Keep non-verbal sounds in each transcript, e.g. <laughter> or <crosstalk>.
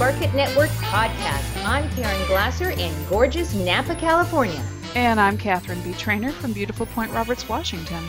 Spark It Network podcast. I'm Karen Glasser in gorgeous Napa, California. And I'm Catherine B. Trainer from beautiful Point Roberts, Washington.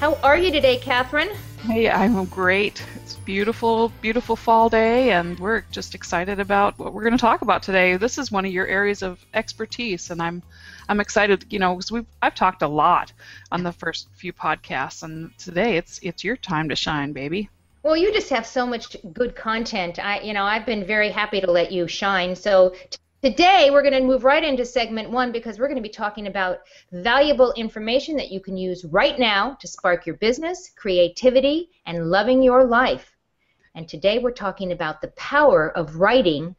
How are you today, Catherine? Hey, I'm great. It's beautiful, beautiful fall day, and we're just excited about what we're going to talk about today. This is one of your areas of expertise, and I'm, I'm excited. You know, because we've I've talked a lot on the first few podcasts, and today it's it's your time to shine, baby. Well, you just have so much good content. I, you know, I've been very happy to let you shine. So today we're going to move right into segment one because we're going to be talking about valuable information that you can use right now to spark your business, creativity, and loving your life. And today we're talking about the power of writing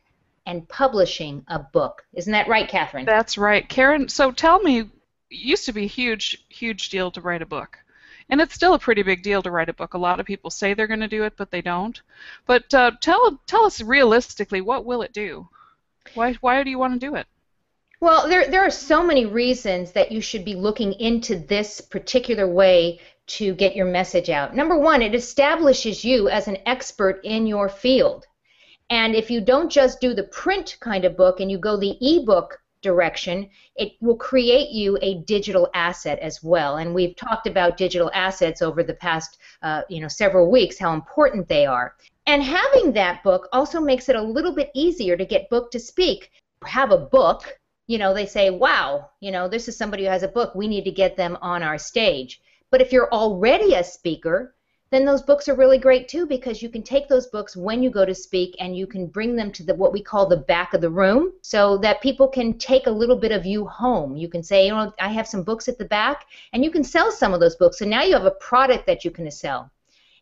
and publishing a book. Isn't that right, Catherine? That's right, Karen. So tell me, used to be a huge, huge deal to write a book and it's still a pretty big deal to write a book. A lot of people say they're going to do it, but they don't. But uh, tell tell us realistically, what will it do? Why why do you want to do it? Well, there there are so many reasons that you should be looking into this particular way to get your message out. Number one, it establishes you as an expert in your field. And if you don't just do the print kind of book and you go the ebook direction, it will create you a digital asset as well. And we've talked about digital assets over the past, uh, you know, several weeks, how important they are. And having that book also makes it a little bit easier to get book to speak. Have a book, you know, they say, wow, you know, this is somebody who has a book. We need to get them on our stage. But if you're already a speaker, then those books are really great too because you can take those books when you go to speak and you can bring them to the what we call the back of the room so that people can take a little bit of you home. You can say, you know, I have some books at the back and you can sell some of those books. So now you have a product that you can sell.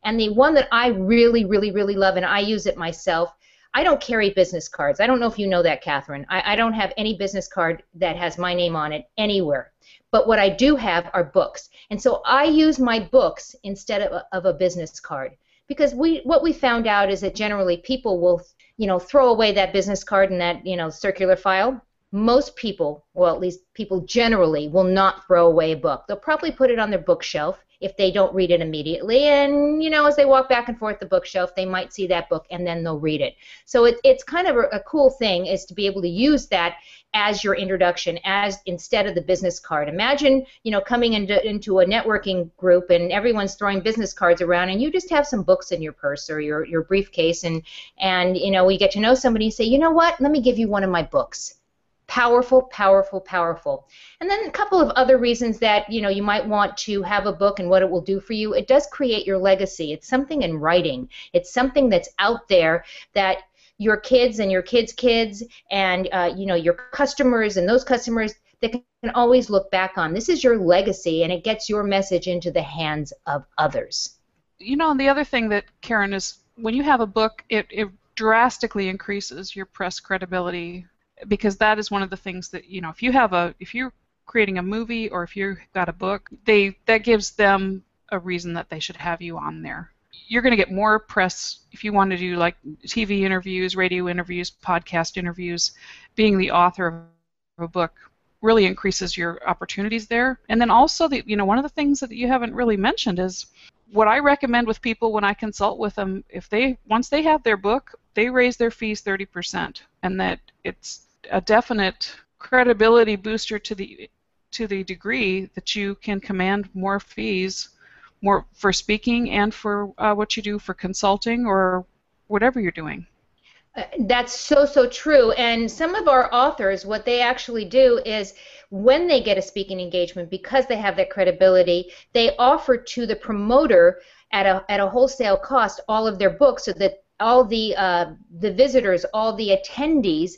And the one that I really, really, really love, and I use it myself, I don't carry business cards. I don't know if you know that, Catherine. I, I don't have any business card that has my name on it anywhere. But what I do have are books. And so I use my books instead of a, of a business card. Because we what we found out is that generally people will, you know, throw away that business card and that, you know, circular file. Most people, well at least people generally, will not throw away a book. They'll probably put it on their bookshelf if they don't read it immediately. And you know, as they walk back and forth the bookshelf, they might see that book and then they'll read it. So it, it's kind of a, a cool thing is to be able to use that as your introduction, as instead of the business card. Imagine, you know, coming into into a networking group and everyone's throwing business cards around, and you just have some books in your purse or your your briefcase, and and you know, we get to know somebody, and say, you know what, let me give you one of my books powerful powerful powerful. And then a couple of other reasons that you know you might want to have a book and what it will do for you. It does create your legacy. It's something in writing. It's something that's out there that your kids and your kids kids and uh, you know your customers and those customers that can always look back on. This is your legacy and it gets your message into the hands of others. You know and the other thing that karen is when you have a book it, it drastically increases your press credibility because that is one of the things that you know if you have a if you're creating a movie or if you've got a book they that gives them a reason that they should have you on there you're going to get more press if you want to do like TV interviews, radio interviews, podcast interviews. Being the author of a book really increases your opportunities there. And then also, the, you know, one of the things that you haven't really mentioned is what I recommend with people when I consult with them. If they once they have their book, they raise their fees 30%, and that it's a definite credibility booster to the to the degree that you can command more fees more for speaking and for uh, what you do for consulting or whatever you're doing. Uh, that's so so true. And some of our authors what they actually do is when they get a speaking engagement because they have that credibility they offer to the promoter at a, at a wholesale cost all of their books so that all the uh, the visitors all the attendees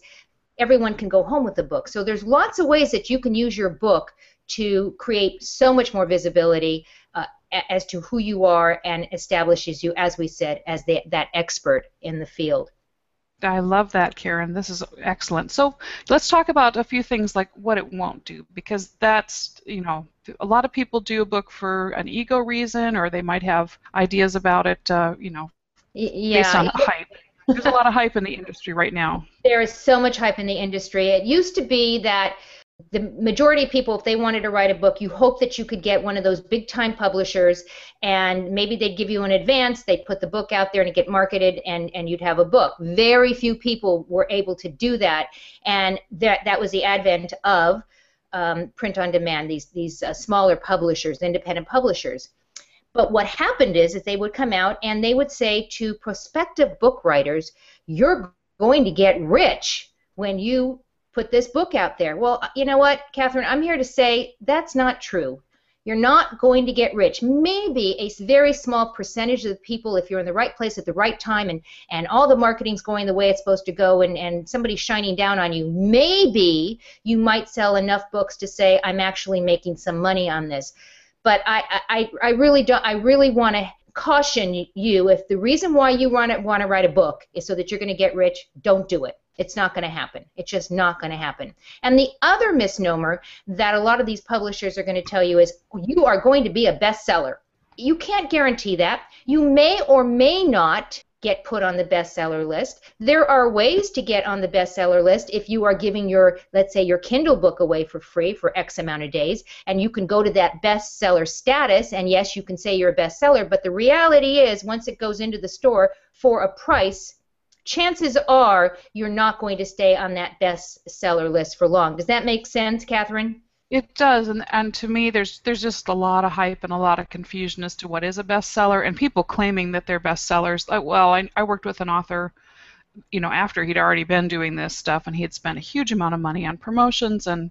everyone can go home with the book. So there's lots of ways that you can use your book to create so much more visibility uh, as to who you are and establishes you, as we said, as the, that expert in the field. I love that, Karen. This is excellent. So let's talk about a few things like what it won't do, because that's, you know, a lot of people do a book for an ego reason, or they might have ideas about it, uh, you know, yeah. based on hype. There's a lot of hype in the industry right now. There is so much hype in the industry. It used to be that the majority of people, if they wanted to write a book, you hope that you could get one of those big time publishers and maybe they'd give you an advance, they'd put the book out there and get marketed and, and you'd have a book. Very few people were able to do that. And that, that was the advent of um, print on demand, these, these uh, smaller publishers, independent publishers. But what happened is, that they would come out and they would say to prospective book writers, you're going to get rich when you put this book out there. Well, uh, you know what, Catherine, I'm here to say that's not true. You're not going to get rich. Maybe a very small percentage of the people, if you're in the right place at the right time and, and all the marketing's going the way it's supposed to go and, and somebody's shining down on you, maybe you might sell enough books to say, I'm actually making some money on this. But I, I, I really don't I really want to caution you if the reason why you want to want to write a book is so that you're going to get rich, don't do it. It's not going to happen. It's just not going to happen. And the other misnomer that a lot of these publishers are going to tell you is you are going to be a bestseller. You can't guarantee that. You may or may not get put on the bestseller list. There are ways to get on the bestseller list if you are giving your, let's say, your Kindle book away for free for X amount of days, and you can go to that bestseller status, and yes, you can say you're a bestseller, but the reality is once it goes into the store for a price, chances are you're not going to stay on that bestseller list for long. Does that make sense, Catherine? It does, and, and to me, there's there's just a lot of hype and a lot of confusion as to what is a bestseller, and people claiming that they're bestsellers. Like, well, I, I worked with an author, you know, after he'd already been doing this stuff, and he had spent a huge amount of money on promotions, and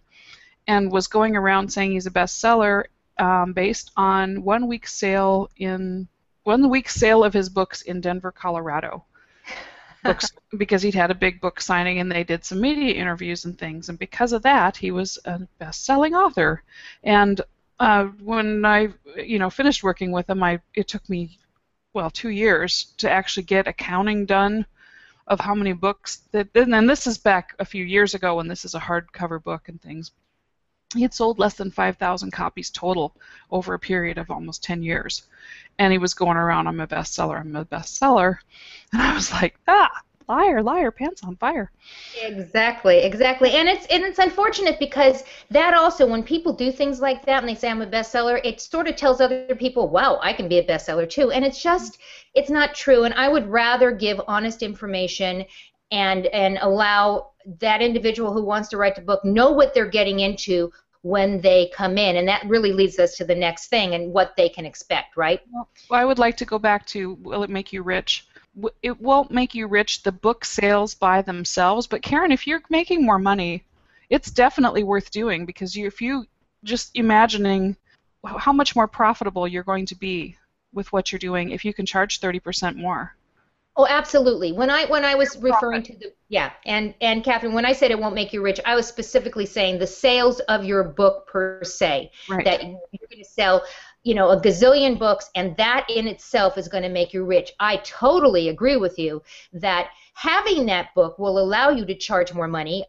and was going around saying he's a bestseller um, based on one week sale in one week sale of his books in Denver, Colorado books because he'd had a big book signing and they did some media interviews and things. And because of that he was a best-selling author. And uh, when I you know finished working with him I it took me well two years to actually get accounting done of how many books that and this is back a few years ago when this is a hardcover book and things he had sold less than 5,000 copies total over a period of almost 10 years. And he was going around, I'm a bestseller, I'm a bestseller. <laughs> And I was like, ah, liar, liar, pants on fire. Exactly, exactly. And it's and it's unfortunate because that also when people do things like that and they say I'm a bestseller, it sort of tells other people, wow, I can be a bestseller too. And it's just it's not true. And I would rather give honest information and and allow that individual who wants to write the book know what they're getting into when they come in. And that really leads us to the next thing and what they can expect right? Well i would like to go back to will it make you rich? It won't make you rich the book sales by themselves. But karen if you're making more money it's definitely worth doing because you, if you just imagining how much more profitable you're going to be with what you're doing if you can charge 30% more Oh, absolutely. When I when I was referring to the yeah, and and Catherine, when I said it won't make you rich, I was specifically saying the sales of your book per se. Right. That you're going to sell, you know, a gazillion books, and that in itself is going to make you rich. I totally agree with you that having that book will allow you to charge more money.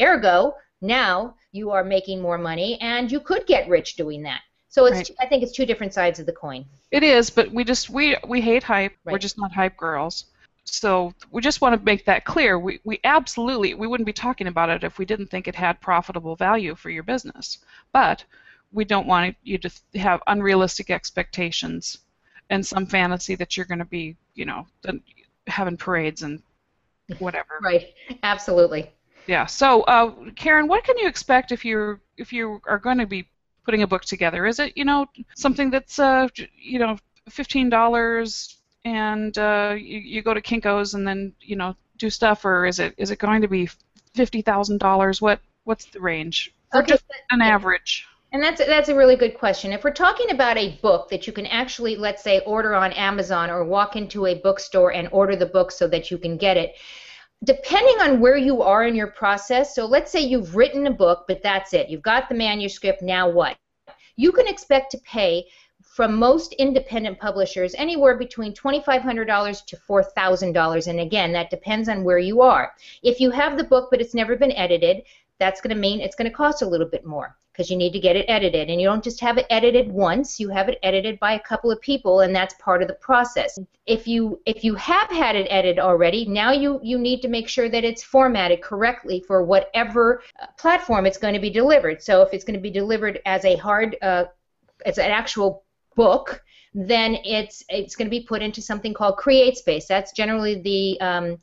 Ergo, now you are making more money, and you could get rich doing that. So it's right. I think it's two different sides of the coin. It is, but we just we we hate hype. Right. We're just not hype girls. So we just want to make that clear. We we absolutely we wouldn't be talking about it if we didn't think it had profitable value for your business. But we don't want you to have unrealistic expectations and some fantasy that you're going to be, you know, having parades and whatever. <laughs> Right. Absolutely. Yeah. So, uh, Karen, what can you expect if you if you are going to be putting a book together? Is it you know something that's uh, you know fifteen dollars and uh, you, you go to Kinko's and then you know do stuff, or is it is it going to be fifty thousand dollars? What what's the range? Or okay, just an average. And that's that's a really good question. If we're talking about a book that you can actually, let's say, order on Amazon or walk into a bookstore and order the book so that you can get it, depending on where you are in your process, so let's say you've written a book, but that's it. You've got the manuscript, now what? You can expect to pay from most independent publishers anywhere between $2,500 to $4,000. And again, that depends on where you are. If you have the book but it's never been edited, that's going to mean it's going to cost a little bit more because you need to get it edited. And you don't just have it edited once, you have it edited by a couple of people and that's part of the process. If you if you have had it edited already, now you you need to make sure that it's formatted correctly for whatever uh, platform it's going to be delivered. So if it's going to be delivered as a hard uh, as an actual book, then it's it's going to be put into something called CreateSpace. That's generally the um,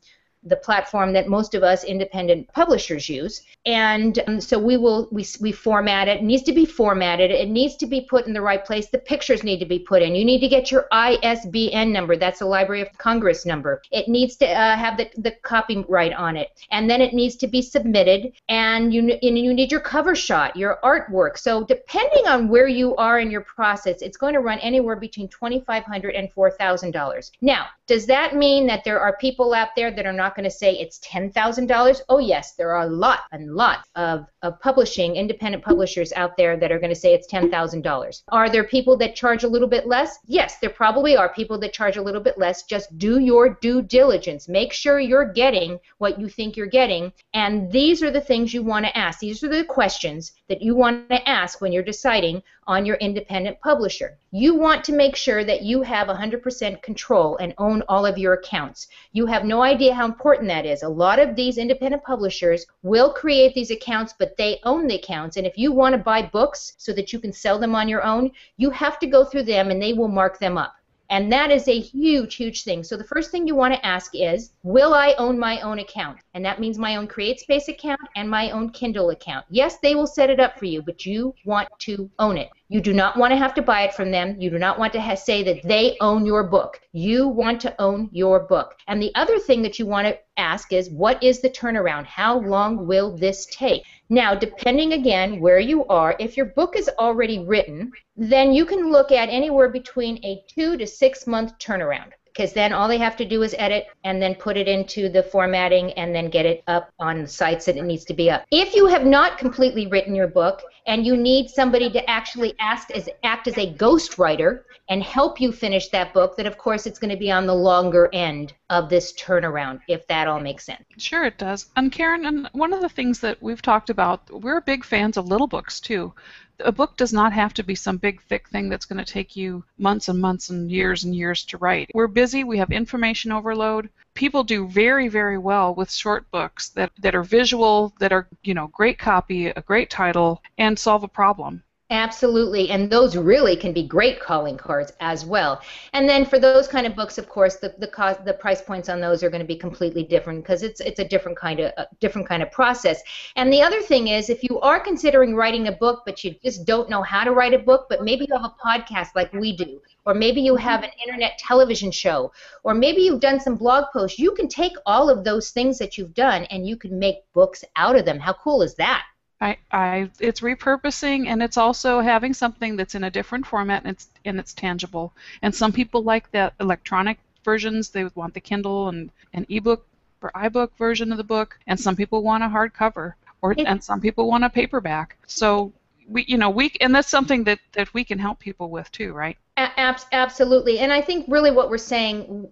the platform that most of us independent publishers use. And um, so we will we, we format it. It needs to be formatted. It needs to be put in the right place. The pictures need to be put in. You need to get your ISBN number. That's the Library of Congress number. It needs to uh, have the, the copyright on it. And then it needs to be submitted. And you and you need your cover shot, your artwork. So depending on where you are in your process, it's going to run anywhere between $2,500 and $4,000. Now, does that mean that there are people out there that are not going to say it's $10,000? Oh, yes, there are a lot and lot of, of publishing, independent publishers out there that are going to say it's $10,000. Are there people that charge a little bit less? Yes, there probably are people that charge a little bit less. Just do your due diligence. Make sure you're getting what you think you're getting. And these are the things you want to ask. These are the questions that you want to ask when you're deciding on your independent publisher. You want to make sure that you have 100% control and own all of your accounts. You have no idea how important that is. A lot of these independent publishers will create these accounts, but they own the accounts. And if you want to buy books so that you can sell them on your own, you have to go through them and they will mark them up. And that is a huge, huge thing. So the first thing you want to ask is, will I own my own account? And that means my own CreateSpace account and my own Kindle account. Yes, they will set it up for you, but you want to own it. You do not want to have to buy it from them. You do not want to say that they own your book. You want to own your book. And the other thing that you want to ask is, what is the turnaround? How long will this take? Now, depending again where you are, if your book is already written, then you can look at anywhere between a two to six month turnaround because then all they have to do is edit and then put it into the formatting and then get it up on the sites that it needs to be up. If you have not completely written your book and you need somebody to actually act as, act as a ghostwriter and help you finish that book, then of course it's going to be on the longer end of this turnaround, if that all makes sense. Sure, it does. And Karen, and one of the things that we've talked about, we're big fans of little books too a book does not have to be some big thick thing that's going to take you months and months and years and years to write. We're busy, we have information overload. People do very very well with short books that that are visual, that are, you know, great copy, a great title and solve a problem. Absolutely, and those really can be great calling cards as well. And then for those kind of books, of course, the the cost, the price points on those are going to be completely different because it's it's a different kind of different kind of process. And the other thing is, if you are considering writing a book, but you just don't know how to write a book, but maybe you have a podcast like we do, or maybe you have an internet television show, or maybe you've done some blog posts, you can take all of those things that you've done and you can make books out of them. How cool is that? I, I, it's repurposing and it's also having something that's in a different format and it's and it's tangible. And some people like that electronic versions. They want the Kindle and an ebook or iBook version of the book, and some people want a hardcover, or and some people want a paperback. So we, you know, we and that's something that that we can help people with too, right? Absolutely. And I think really what we're saying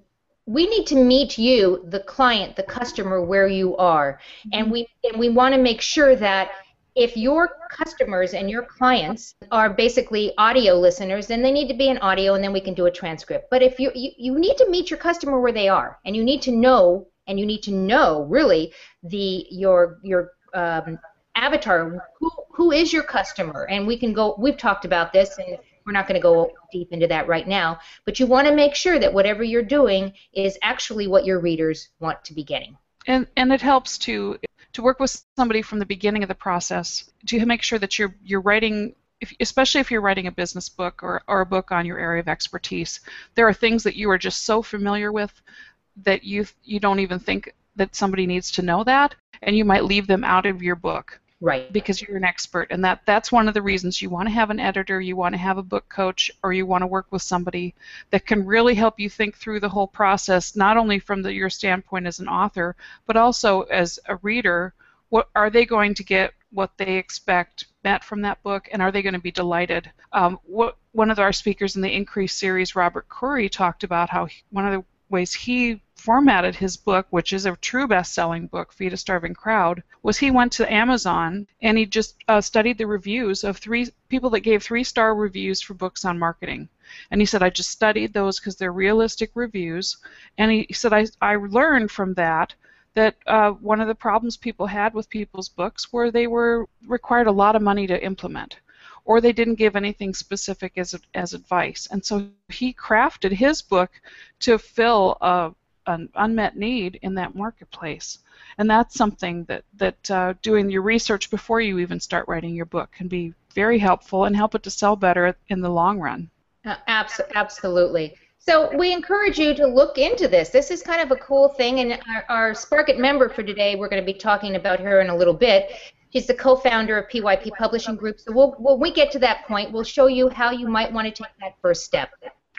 we need to meet you the client the customer where you are and mm-hmm. we and we want to make sure that if your customers and your clients are basically audio listeners, then they need to be in audio and then we can do a transcript. But if you, you, you need to meet your customer where they are and you need to know and you need to know really the your your um, avatar who, who is your customer and we can go we've talked about this and we're not going to go deep into that right now but you want to make sure that whatever you're doing is actually what your readers want to be getting and and it helps to to work with somebody from the beginning of the process to make sure that you're you're writing if, especially if you're writing a business book or, or a book on your area of expertise, there are things that you are just so familiar with that you you don't even think that somebody needs to know that, and you might leave them out of your book. Right. Because you're an expert, and that that's one of the reasons you want to have an editor, you want to have a book coach, or you want to work with somebody that can really help you think through the whole process, not only from the, your standpoint as an author, but also as a reader. What are they going to get what they expect met from that book, and are they going to be delighted? Um, what, one of our speakers in the Increase series, Robert Curry, talked about how he, one of the ways he formatted his book, which is a true best-selling book, Feed a Starving Crowd, was he went to Amazon and he just uh, studied the reviews of three people that gave three-star reviews for books on marketing. And he said, I just studied those because they're realistic reviews. And he said, I, I learned from that that uh, one of the problems people had with people's books were they were required a lot of money to implement or they didn't give anything specific as, as advice. And so he crafted his book to fill a, an unmet need in that marketplace. And that's something that, that uh, doing your research before you even start writing your book can be very helpful and help it to sell better in the long run. Uh, abs- absolutely. So we encourage you to look into this. This is kind of a cool thing, and our, our Sparkit member for today, we're going to be talking about her in a little bit. She's the co-founder of PYP Publishing Group. So we'll, when we get to that point, we'll show you how you might want to take that first step.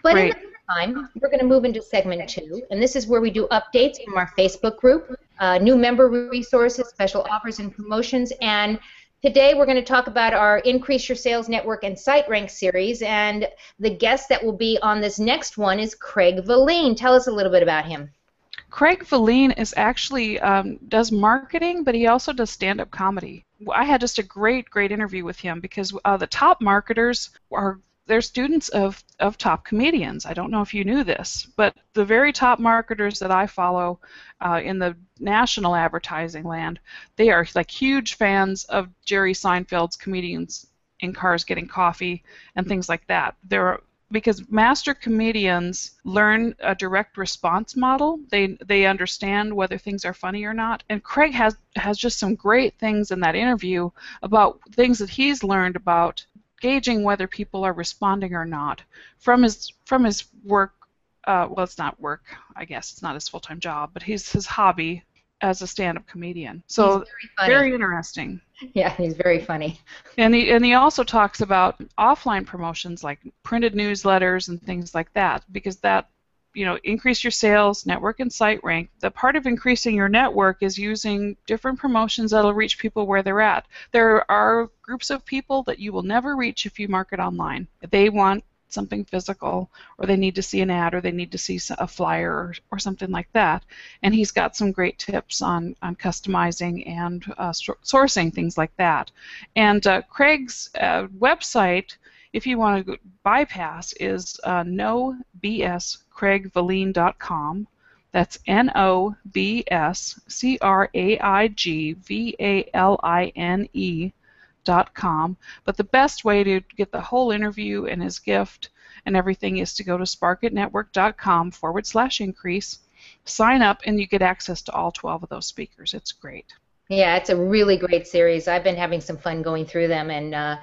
But Great. in the meantime, we're going to move into segment two, and this is where we do updates from our Facebook group, uh, new member resources, special offers and promotions, and Today we're going to talk about our Increase Your Sales Network and Site Rank series, and the guest that will be on this next one is Craig Valine. Tell us a little bit about him. Craig Valine is actually um, does marketing, but he also does stand-up comedy. I had just a great, great interview with him because uh, the top marketers are they're students of, of top comedians. I don't know if you knew this, but the very top marketers that I follow uh, in the national advertising land, they are like huge fans of Jerry Seinfeld's comedians in cars getting coffee and things like that. They're because master comedians learn a direct response model. They they understand whether things are funny or not. And Craig has has just some great things in that interview about things that he's learned about gauging whether people are responding or not from his from his work. Uh, well, it's not work, I guess. It's not his full-time job, but he's his hobby as a stand-up comedian. So very, very, interesting. Yeah, he's very funny. And he and he also talks about offline promotions like printed newsletters and things like that because that you know increase your sales, network and site rank. The part of increasing your network is using different promotions that'll reach people where they're at. There are groups of people that you will never reach if you market online. They want something physical or they need to see an ad or they need to see a flyer or, or something like that and he's got some great tips on, on customizing and uh, sourcing things like that and uh, craig's uh, website if you want to bypass is uh, nobscraigvaline.com that's N O B S C R A I G V A L I N E dot com. But the best way to get the whole interview and his gift and everything is to go to sparkitnetwork.com forward slash increase, sign up, and you get access to all 12 of those speakers. It's great. Yeah, it's a really great series. I've been having some fun going through them, and uh,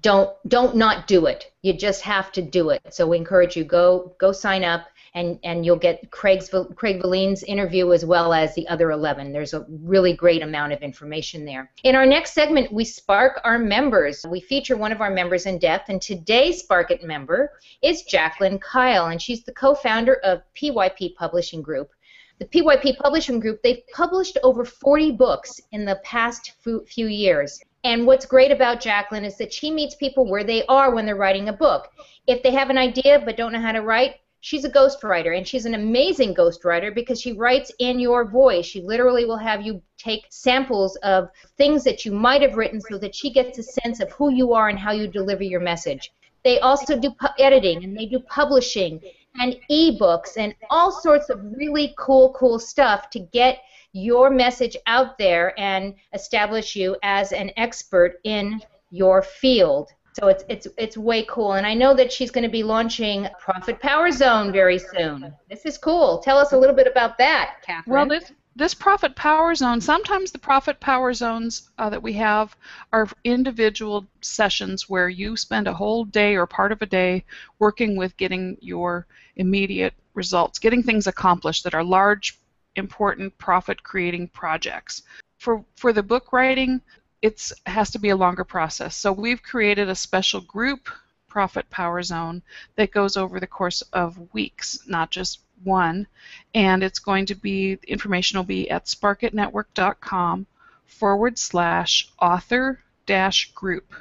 don't don't not do it. You just have to do it. So we encourage you go go sign up and, and you'll get Craig's, Craig Valine's interview as well as the other 11. There's a really great amount of information there. In our next segment, we spark our members. We feature one of our members in depth, and today's Spark It member is Jacqueline Kyle, and she's the co-founder of PYP Publishing Group. The PYP Publishing Group, they've published over 40 books in the past few years. And what's great about Jacqueline is that she meets people where they are when they're writing a book. If they have an idea but don't know how to write, she's a ghostwriter, and she's an amazing ghostwriter because she writes in your voice. She literally will have you take samples of things that you might have written so that she gets a sense of who you are and how you deliver your message. They also do pu- editing and they do publishing and ebooks and all sorts of really cool, cool stuff to get your message out there and establish you as an expert in your field. So it's it's it's way cool, and I know that she's going to be launching Profit Power Zone very soon. This is cool. Tell us a little bit about that, Catherine. Well, this this Profit Power Zone. Sometimes the Profit Power Zones uh, that we have are individual sessions where you spend a whole day or part of a day working with getting your immediate results, getting things accomplished that are large, important, profit-creating projects. For for the book writing, it has to be a longer process. So we've created a special group profit power zone that goes over the course of weeks, not just one. And it's going to be, information will be at sparkitnetwork.com forward slash author dash group.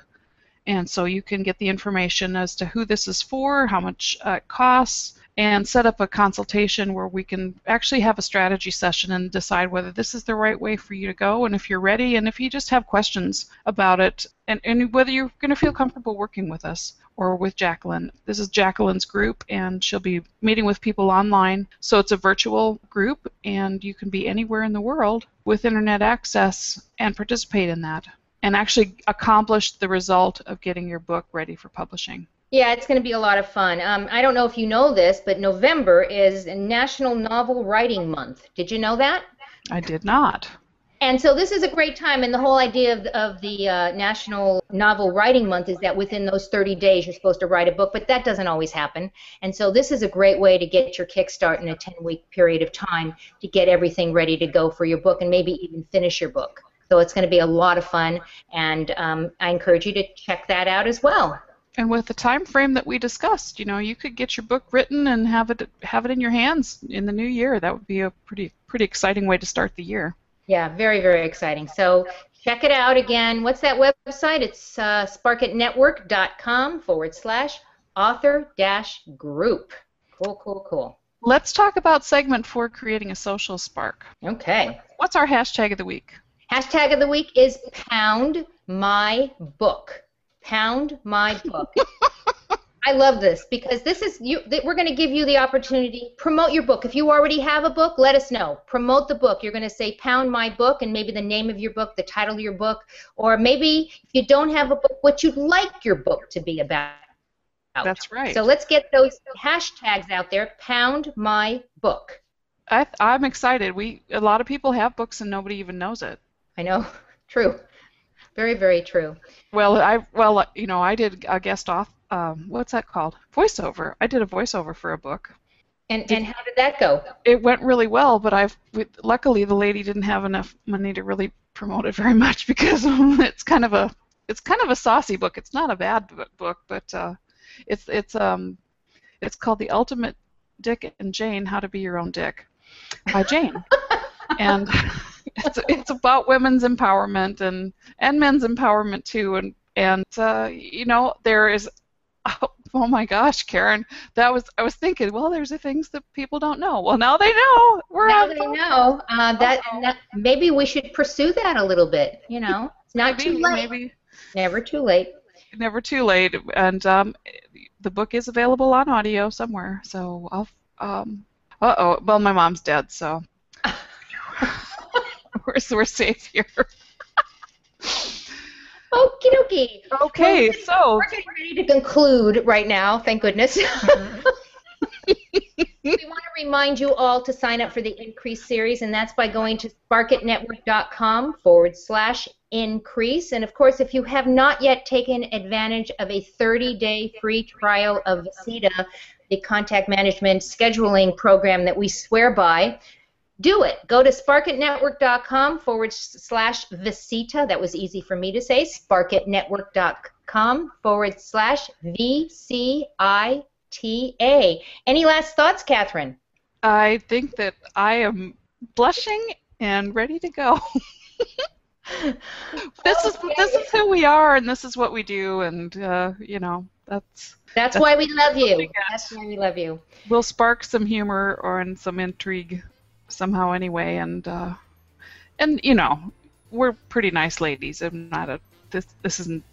And so you can get the information as to who this is for, how much uh, it costs, and set up a consultation where we can actually have a strategy session and decide whether this is the right way for you to go and if you're ready and if you just have questions about it and, and whether you're going to feel comfortable working with us or with Jacqueline. This is Jacqueline's group and she'll be meeting with people online. So it's a virtual group and you can be anywhere in the world with internet access and participate in that and actually accomplish the result of getting your book ready for publishing. Yeah, it's going to be a lot of fun. Um, I don't know if you know this, but November is National Novel Writing Month. Did you know that? I did not. And so this is a great time, and the whole idea of, of the uh, National Novel Writing Month is that within those 30 days you're supposed to write a book, but that doesn't always happen. And so this is a great way to get your kickstart in a 10-week period of time to get everything ready to go for your book and maybe even finish your book. So it's going to be a lot of fun, and um, I encourage you to check that out as well. And with the time frame that we discussed, you know, you could get your book written and have it have it in your hands in the new year. That would be a pretty pretty exciting way to start the year. Yeah, very very exciting. So check it out again. What's that website? It's uh, sparkitnetwork.com forward slash author dash group. Cool, cool, cool. Let's talk about segment four, creating a social spark. Okay. What's our hashtag of the week? Hashtag of the week is pound my book pound my <laughs> book. I love this because this is you. We're going to give you the opportunity promote your book. If you already have a book, let us know. Promote the book. You're going to say pound my book and maybe the name of your book, the title of your book, or maybe if you don't have a book, what you'd like your book to be about. That's right. So let's get those hashtags out there. Pound my book. I, I'm excited. We a lot of people have books and nobody even knows it. I know. <laughs> True. Very, very true. Well, I well, you know, I did a guest off. Um, what's that called? Voiceover. I did a voiceover for a book. And and how did that go? It went really well, but I've luckily the lady didn't have enough money to really promote it <laughs> very much because <laughs> it's kind of a it's kind of a saucy book. It's not a bad book, but uh, it's it's um it's called The Ultimate Dick and Jane: How to Be Your Own Dick by Jane. <laughs> and it's it's about women's empowerment and and men's empowerment too and and uh, you know there is oh, <laughs> oh, my gosh Karen that was I was thinking well there's the things that people don't know. Well now they know. We're now they know. uh, that, that, maybe we should pursue that a little bit you know? It's not maybe, too late. maybe. never too late. Never too late and um, the book is available on audio somewhere so I'll um, uh oh well my mom's dead so <laughs> we're, we're safe here. Okie dokie. Okay, well, so we're getting ready to conclude right now. Thank goodness. <laughs> Mm-hmm. we want to remind you all to sign up for the Increase series, and that's by going to sparkitnetwork.com forward slash increase. And of course, if you have not yet taken advantage of a 30-day free trial of vcita, the contact management scheduling program that we swear by, do it. Go to sparkitnetwork.com forward slash vcita. That was easy for me to say. Sparkitnetwork.com forward slash V C I T A. Any last thoughts, Catherine? I think that I am blushing and ready to go. <laughs> this is this is who we are, and this is what we do, and uh, you know that's, that's. That's why we love you. That's why we love you. We'll spark some humor or some intrigue somehow anyway, and uh, and you know we're pretty nice ladies. I'm not a this this isn't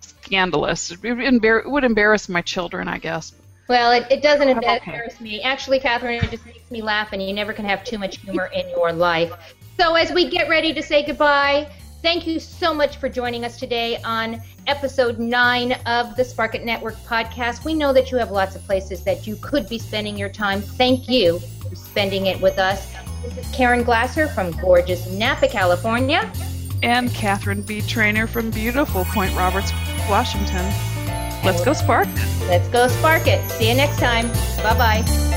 scandalous. It, embar- it would embarrass my children, I guess. Well, it, it doesn't embarrass okay. me. Actually, Catherine, it just makes me laugh, and you never can have too much humor in your life. So, as we get ready to say goodbye, thank you so much for joining us today on episode 9 of the Spark It Network podcast. We know that you have lots of places that you could be spending your time. Thank you for spending it with us. This is Karen Glasser from gorgeous Napa, California. And Catherine B. Trainer from beautiful Point Roberts, Washington. Let's go spark. Let's go spark it. See you next time. Bye bye.